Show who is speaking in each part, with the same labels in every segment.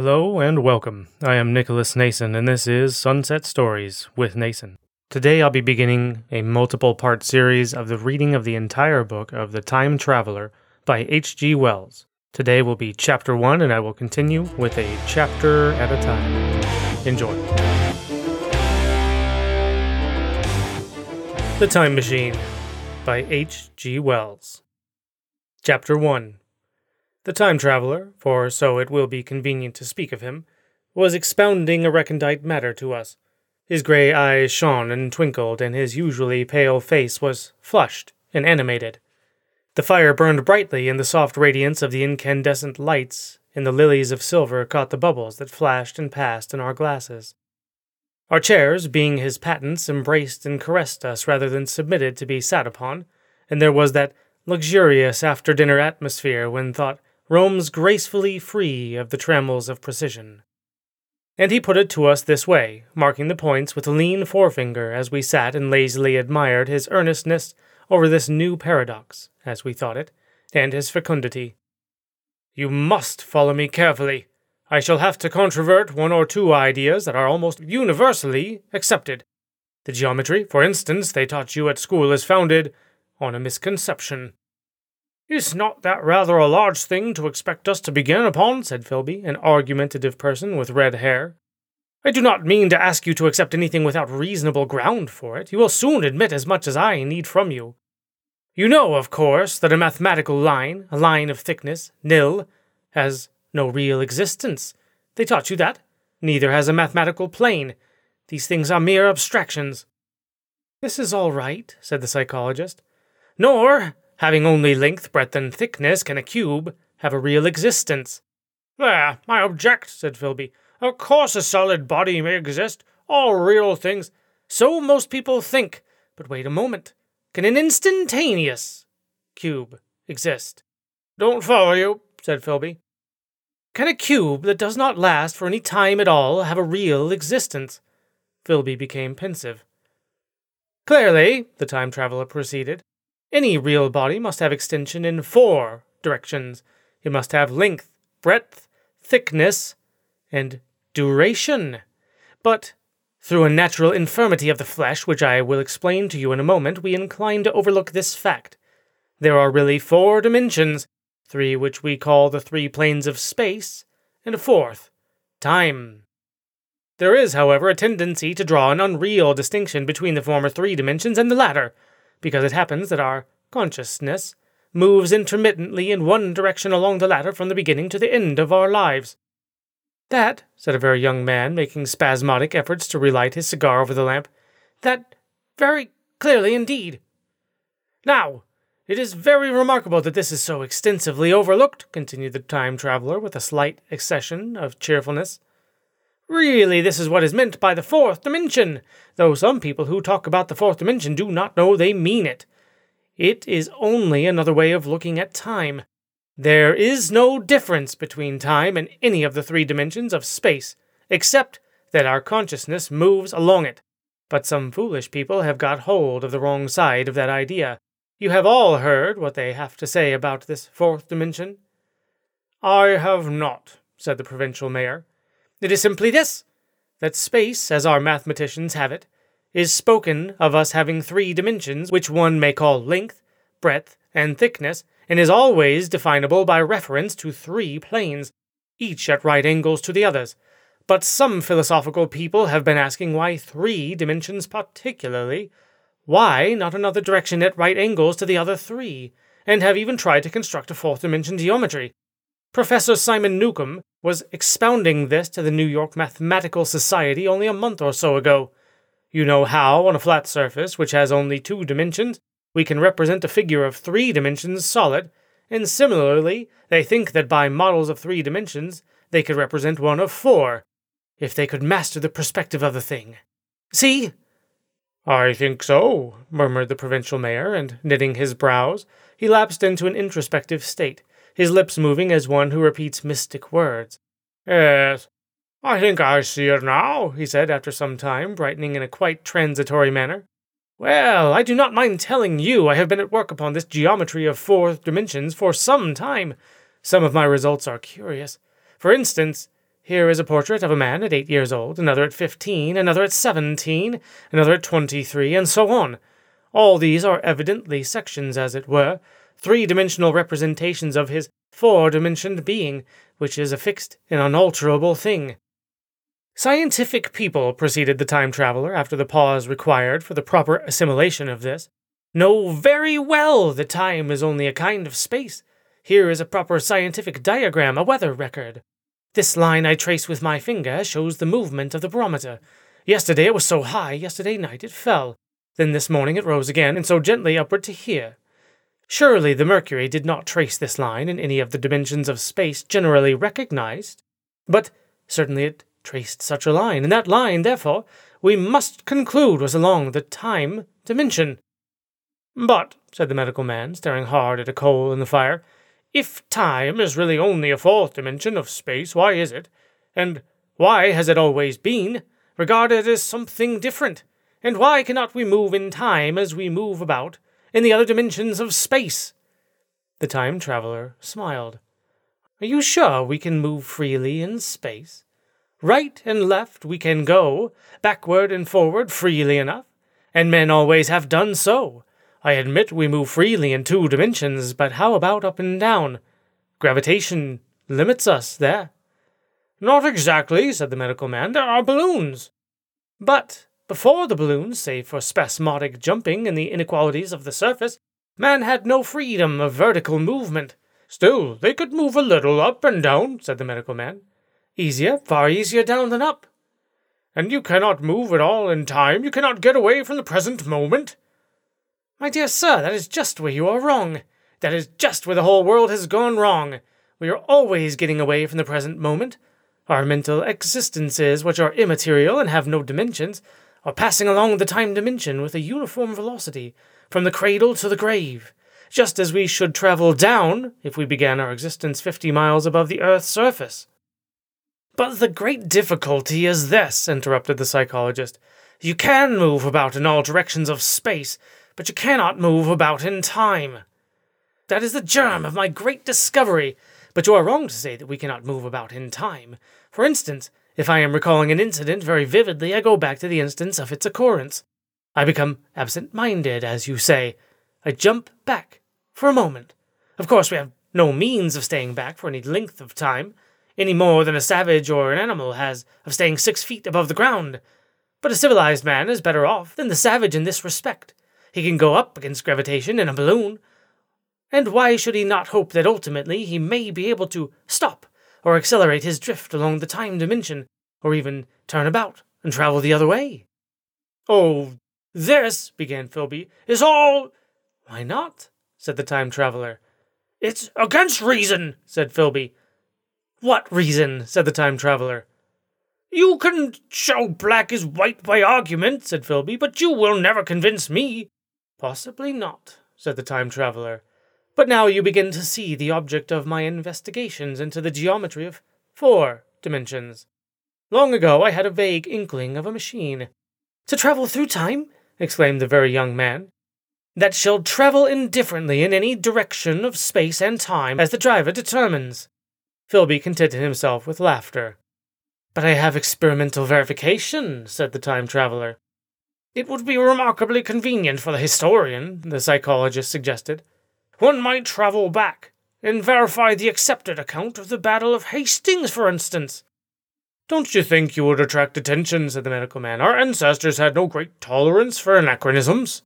Speaker 1: Hello and welcome. I am Nicholas Nason, and this is Sunset Stories with Nason. Today I'll be beginning a multiple part series of the reading of the entire book of The Time Traveler by H.G. Wells. Today will be chapter 1, and I will continue with a chapter at a time. Enjoy. The Time Machine by H.G. Wells. Chapter 1 The Time Traveler, for so it will be convenient to speak of him, was expounding a recondite matter to us. His grey eyes shone and twinkled, and his usually pale face was flushed and animated. The fire burned brightly, in the soft radiance of the incandescent lights in the lilies of silver caught the bubbles that flashed and passed in our glasses. Our chairs, being his patents, embraced and caressed us rather than submitted to be sat upon, and there was that luxurious after dinner atmosphere when thought roams gracefully free of the trammels of precision. And he put it to us this way, marking the points with a lean forefinger as we sat and lazily admired his earnestness over this new paradox, as we thought it, and his fecundity. You must follow me carefully. I shall have to controvert one or two ideas that are almost universally accepted. The geometry, for instance, they taught you at school is founded on a misconception. Is not that rather a large thing to expect us to begin upon? said Filby, an argumentative person with red hair. I do not mean to ask you to accept anything without reasonable ground for it. You will soon admit as much as I need from you. You know, of course, that a mathematical line, a line of thickness, nil, has no real existence. They taught you that. Neither has a mathematical plane. These things are mere abstractions. This is all right, said the psychologist. Nor Having only length, breadth, and thickness, can a cube have a real existence? There, I object, said Filby. Of course a solid body may exist, all real things. So most people think. But wait a moment. Can an instantaneous cube exist? Don't follow you, said Filby. Can a cube that does not last for any time at all have a real existence? Filby became pensive. Clearly, the time traveler proceeded, any real body must have extension in four directions. It must have length, breadth, thickness, and duration. But through a natural infirmity of the flesh, which I will explain to you in a moment, we incline to overlook this fact. There are really four dimensions, three which we call the three planes of space, and a fourth, time. There is, however, a tendency to draw an unreal distinction between the former three dimensions and the latter because it happens that our consciousness moves intermittently in one direction along the ladder from the beginning to the end of our lives. That, said a very young man, making spasmodic efforts to relight his cigar over the lamp, that very clearly indeed. Now, it is very remarkable that this is so extensively overlooked, continued the time traveler with a slight accession of cheerfulness. Really, this is what is meant by the fourth dimension, though some people who talk about the fourth dimension do not know they mean it. It is only another way of looking at time. There is no difference between time and any of the three dimensions of space, except that our consciousness moves along it. But some foolish people have got hold of the wrong side of that idea. You have all heard what they have to say about this fourth dimension? I have not, said the provincial mayor. It is simply this that space, as our mathematicians have it, is spoken of us having three dimensions, which one may call length, breadth, and thickness, and is always definable by reference to three planes, each at right angles to the others. But some philosophical people have been asking why three dimensions particularly, why not another direction at right angles to the other three, and have even tried to construct a fourth dimension geometry. Professor Simon Newcomb was expounding this to the New York Mathematical Society only a month or so ago. You know how, on a flat surface which has only two dimensions, we can represent a figure of three dimensions solid, and similarly, they think that by models of three dimensions, they could represent one of four, if they could master the perspective of the thing. See? I think so, murmured the provincial mayor, and knitting his brows, he lapsed into an introspective state his lips moving as one who repeats mystic words. Yes, I think I see it now, he said after some time, brightening in a quite transitory manner. Well, I do not mind telling you I have been at work upon this geometry of four dimensions for some time. Some of my results are curious. For instance, Here is a portrait of a man at eight years old, another at fifteen, another at seventeen, another at twenty three, and so on. All these are evidently sections, as it were, three dimensional representations of his four dimensioned being, which is a fixed and unalterable thing. Scientific people, proceeded the time traveler after the pause required for the proper assimilation of this, know very well that time is only a kind of space. Here is a proper scientific diagram, a weather record. This line I trace with my finger shows the movement of the barometer. Yesterday it was so high, yesterday night it fell. Then this morning it rose again, and so gently upward to here. Surely the Mercury did not trace this line in any of the dimensions of space generally recognized. But certainly it traced such a line, and that line, therefore, we must conclude was along the time dimension. But, said the medical man, staring hard at a coal in the fire, if time is really only a fourth dimension of space, why is it, and why has it always been, regarded as something different? And why cannot we move in time as we move about in the other dimensions of space? The time traveler smiled. Are you sure we can move freely in space? Right and left we can go, backward and forward freely enough, and men always have done so. I admit we move freely in two dimensions, but how about up and down? Gravitation limits us there. Not exactly, said the medical man. There are balloons. But before the balloons, save for spasmodic jumping and the inequalities of the surface, man had no freedom of vertical movement. Still, they could move a little up and down, said the medical man. Easier, far easier down than up. And you cannot move at all in time, you cannot get away from the present moment. My dear sir, that is just where you are wrong. That is just where the whole world has gone wrong. We are always getting away from the present moment. Our mental existences, which are immaterial and have no dimensions, are passing along the time dimension with a uniform velocity, from the cradle to the grave, just as we should travel down if we began our existence fifty miles above the earth's surface. But the great difficulty is this, interrupted the psychologist. You can move about in all directions of space, but you cannot move about in time. That is the germ of my great discovery. But you are wrong to say that we cannot move about in time. For instance, if I am recalling an incident very vividly, I go back to the instance of its occurrence. I become absent minded, as you say. I jump back for a moment. Of course, we have no means of staying back for any length of time any more than a savage or an animal has of staying six feet above the ground. But a civilized man is better off than the savage in this respect. He can go up against gravitation in a balloon. And why should he not hope that ultimately he may be able to stop or accelerate his drift along the time dimension, or even turn about and travel the other way? Oh, this, began Filby, is all. Why not? said the time traveler. It's against reason, said Filby. What reason? said the time traveler. You can show black is white by argument, said Filby, but you will never convince me. Possibly not, said the time traveler. But now you begin to see the object of my investigations into the geometry of four dimensions. Long ago I had a vague inkling of a machine. To travel through time? exclaimed the very young man. That shall travel indifferently in any direction of space and time as the driver determines. Filby contented himself with laughter. But I have experimental verification, said the time traveler. It would be remarkably convenient for the historian, the psychologist suggested. One might travel back and verify the accepted account of the Battle of Hastings, for instance. Don't you think you would attract attention? said the medical man. Our ancestors had no great tolerance for anachronisms.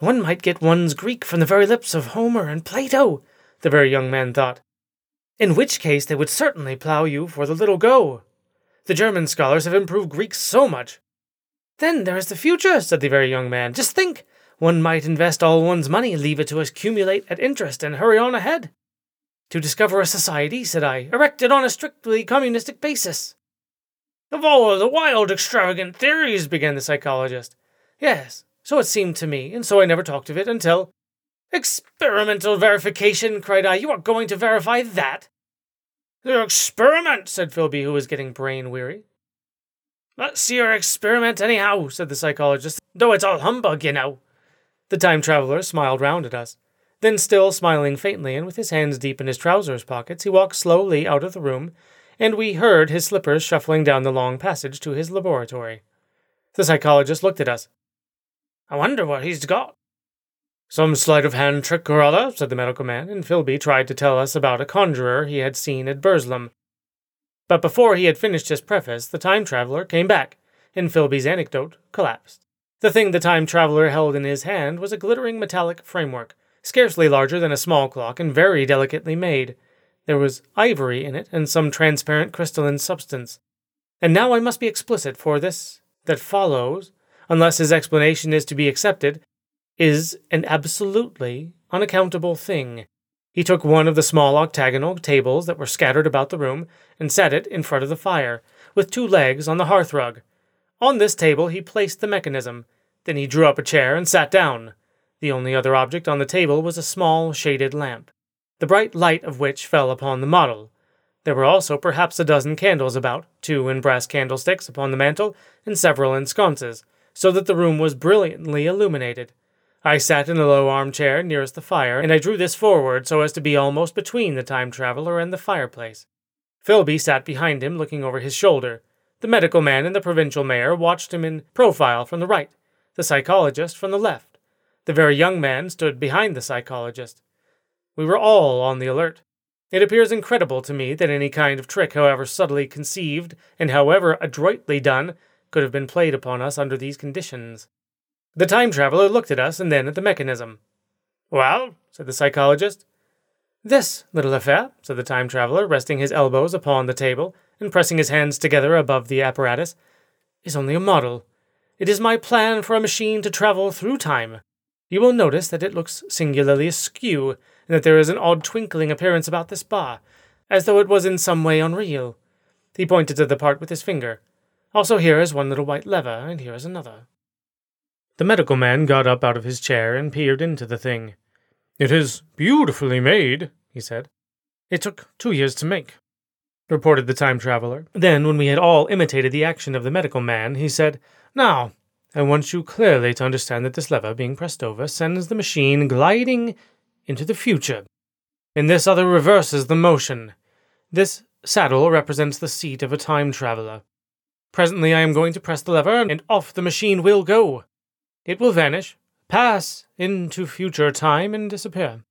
Speaker 1: One might get one's Greek from the very lips of Homer and Plato, the very young man thought in which case they would certainly plough you for the little go. The German scholars have improved Greek so much. Then there is the future, said the very young man. Just think! One might invest all one's money, leave it to accumulate at interest, and hurry on ahead. To discover a society, said I, erected on a strictly communistic basis. Of all the wild, extravagant theories, began the psychologist. Yes, so it seemed to me, and so I never talked of it until Experimental verification, cried I. You are going to verify that? The experiment, said Filby, who was getting brain weary. Let's see your experiment anyhow, said the psychologist, though it's all humbug, you know. The time traveler smiled round at us. Then, still smiling faintly and with his hands deep in his trousers pockets, he walked slowly out of the room and we heard his slippers shuffling down the long passage to his laboratory. The psychologist looked at us. I wonder what he's got. Some sleight of hand trick or other, said the medical man, and Filby tried to tell us about a conjurer he had seen at Burslem. But before he had finished his preface, the time traveler came back, and Filby's anecdote collapsed. The thing the time traveler held in his hand was a glittering metallic framework, scarcely larger than a small clock and very delicately made. There was ivory in it and some transparent crystalline substance. And now I must be explicit, for this that follows, unless his explanation is to be accepted, is an absolutely unaccountable thing. He took one of the small octagonal tables that were scattered about the room and set it in front of the fire, with two legs on the hearth rug. On this table he placed the mechanism. Then he drew up a chair and sat down. The only other object on the table was a small shaded lamp, the bright light of which fell upon the model. There were also perhaps a dozen candles about, two in brass candlesticks upon the mantel, and several in sconces, so that the room was brilliantly illuminated. I sat in the low armchair nearest the fire, and I drew this forward so as to be almost between the time traveler and the fireplace. Filby sat behind him, looking over his shoulder. The medical man and the provincial mayor watched him in profile from the right, the psychologist from the left. The very young man stood behind the psychologist. We were all on the alert. It appears incredible to me that any kind of trick, however subtly conceived and however adroitly done, could have been played upon us under these conditions. The time traveler looked at us and then at the mechanism. Well, said the psychologist. This little affair, said the time traveler, resting his elbows upon the table and pressing his hands together above the apparatus, is only a model. It is my plan for a machine to travel through time. You will notice that it looks singularly askew, and that there is an odd twinkling appearance about this bar, as though it was in some way unreal. He pointed to the part with his finger. Also, here is one little white lever, and here is another. The medical man got up out of his chair and peered into the thing. It is beautifully made, he said. It took two years to make, reported the time traveler. Then, when we had all imitated the action of the medical man, he said, Now, I want you clearly to understand that this lever, being pressed over, sends the machine gliding into the future. And this other reverses the motion. This saddle represents the seat of a time traveler. Presently, I am going to press the lever, and off the machine will go. It will vanish, pass into future time, and disappear.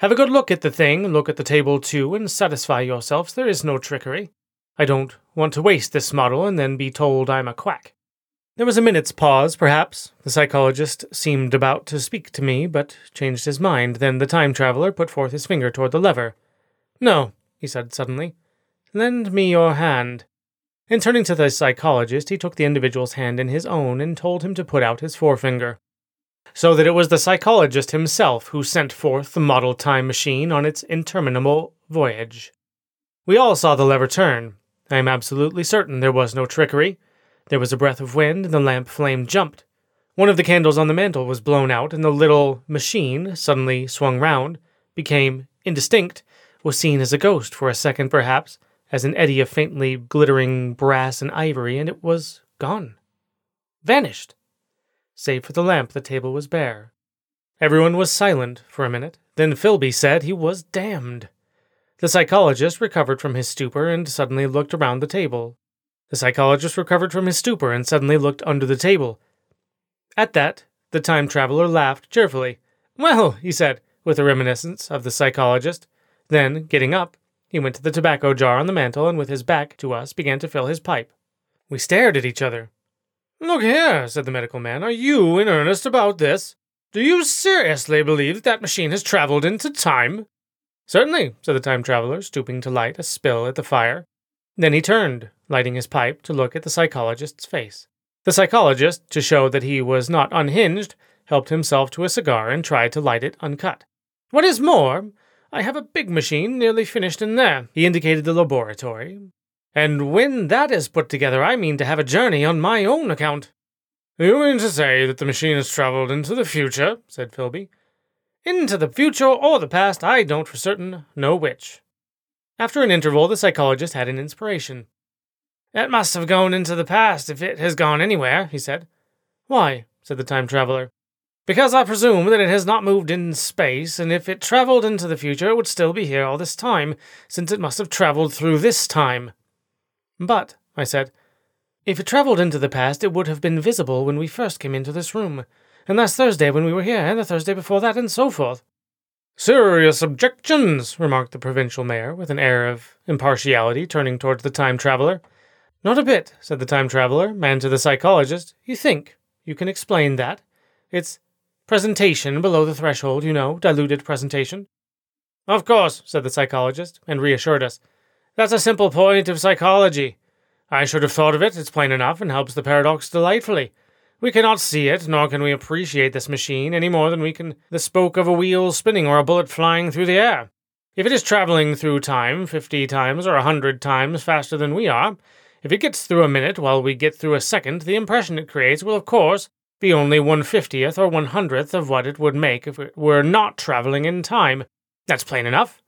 Speaker 1: Have a good look at the thing, look at the table too, and satisfy yourselves there is no trickery. I don't want to waste this model and then be told I'm a quack. There was a minute's pause, perhaps. The psychologist seemed about to speak to me, but changed his mind. Then the time traveler put forth his finger toward the lever. No, he said suddenly. Lend me your hand. And turning to the psychologist, he took the individual's hand in his own and told him to put out his forefinger. So that it was the psychologist himself who sent forth the model time machine on its interminable voyage. We all saw the lever turn. I am absolutely certain there was no trickery. There was a breath of wind, and the lamp flame jumped. One of the candles on the mantel was blown out, and the little machine suddenly swung round, became indistinct, was seen as a ghost for a second perhaps, as an eddy of faintly glittering brass and ivory, and it was gone. Vanished. Save for the lamp, the table was bare. Everyone was silent for a minute. Then Filby said he was damned. The psychologist recovered from his stupor and suddenly looked around the table. The psychologist recovered from his stupor and suddenly looked under the table. At that, the time traveler laughed cheerfully. Well, he said, with a reminiscence of the psychologist. Then, getting up, he went to the tobacco jar on the mantel and with his back to us began to fill his pipe. We stared at each other. Look here, said the medical man, are you in earnest about this? Do you seriously believe that that machine has traveled into time? Certainly, said the time traveler, stooping to light a spill at the fire. Then he turned, lighting his pipe, to look at the psychologist's face. The psychologist, to show that he was not unhinged, helped himself to a cigar and tried to light it uncut. What is more, I have a big machine nearly finished in there. He indicated the laboratory. And when that is put together, I mean to have a journey on my own account. You mean to say that the machine has traveled into the future? said Filby. Into the future or the past, I don't for certain know which. After an interval, the psychologist had an inspiration. It must have gone into the past if it has gone anywhere, he said. Why? said the time traveler. Because I presume that it has not moved in space, and if it traveled into the future, it would still be here all this time, since it must have traveled through this time. But, I said, if it traveled into the past, it would have been visible when we first came into this room, and last Thursday when we were here, and the Thursday before that, and so forth.
Speaker 2: Serious objections, remarked the provincial mayor, with an air of impartiality, turning towards the time traveler.
Speaker 1: Not a bit, said the time traveler, man to the psychologist. You think you can explain that? It's presentation below the threshold, you know, diluted presentation.
Speaker 2: Of course, said the psychologist, and reassured us. That's a simple point of psychology. I should have thought of it, it's plain enough, and helps the paradox delightfully. We cannot see it, nor can we appreciate this machine any more than we can the spoke of a wheel spinning or a bullet flying through the air. If it is traveling through time fifty times or a hundred times faster than we are, if it gets through a minute while we get through a second, the impression it creates will, of course, be only one fiftieth or one hundredth of what it would make if it were not traveling in time. That's plain enough.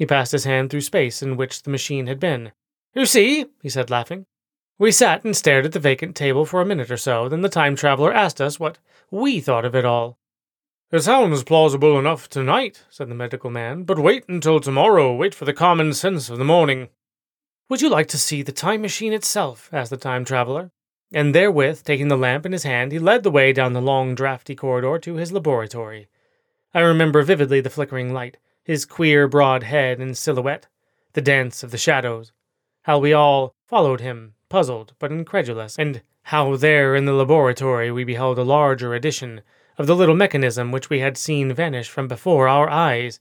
Speaker 1: He passed his hand through space in which the machine had been.
Speaker 2: You see, he said, laughing.
Speaker 1: We sat and stared at the vacant table for a minute or so, then the time traveler asked us what we thought of it all.
Speaker 2: It sounds plausible enough tonight, said the medical man, but wait until tomorrow. Wait for the common sense of the morning.
Speaker 1: Would you like to see the time machine itself? asked the time traveler. And therewith, taking the lamp in his hand, he led the way down the long, drafty corridor to his laboratory. I remember vividly the flickering light, his queer broad head and silhouette, the dance of the shadows, how we all followed him, puzzled but incredulous, and how there in the laboratory we beheld a larger edition of the little mechanism which we had seen vanish from before our eyes.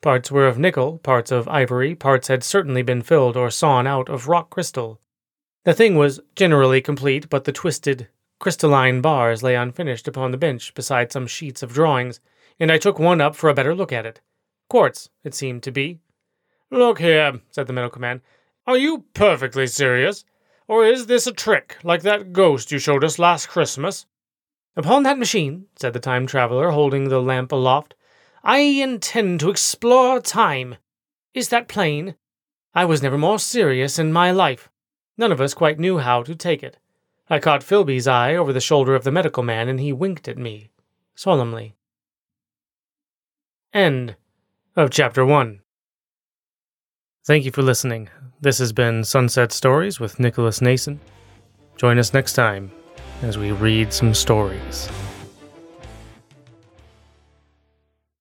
Speaker 1: Parts were of nickel, parts of ivory, parts had certainly been filled or sawn out of rock crystal. The thing was generally complete, but the twisted, crystalline bars lay unfinished upon the bench beside some sheets of drawings, and I took one up for a better look at it. Quartz, it seemed to be.
Speaker 2: Look here, said the medical man. Are you perfectly serious? Or is this a trick, like that ghost you showed us last Christmas?
Speaker 1: Upon that machine, said the time traveler, holding the lamp aloft, I intend to explore time. Is that plain? I was never more serious in my life. None of us quite knew how to take it. I caught Filby's eye over the shoulder of the medical man, and he winked at me, solemnly.
Speaker 2: End of chapter 1.
Speaker 1: Thank you for listening. This has been Sunset Stories with Nicholas Nason. Join us next time as we read some stories.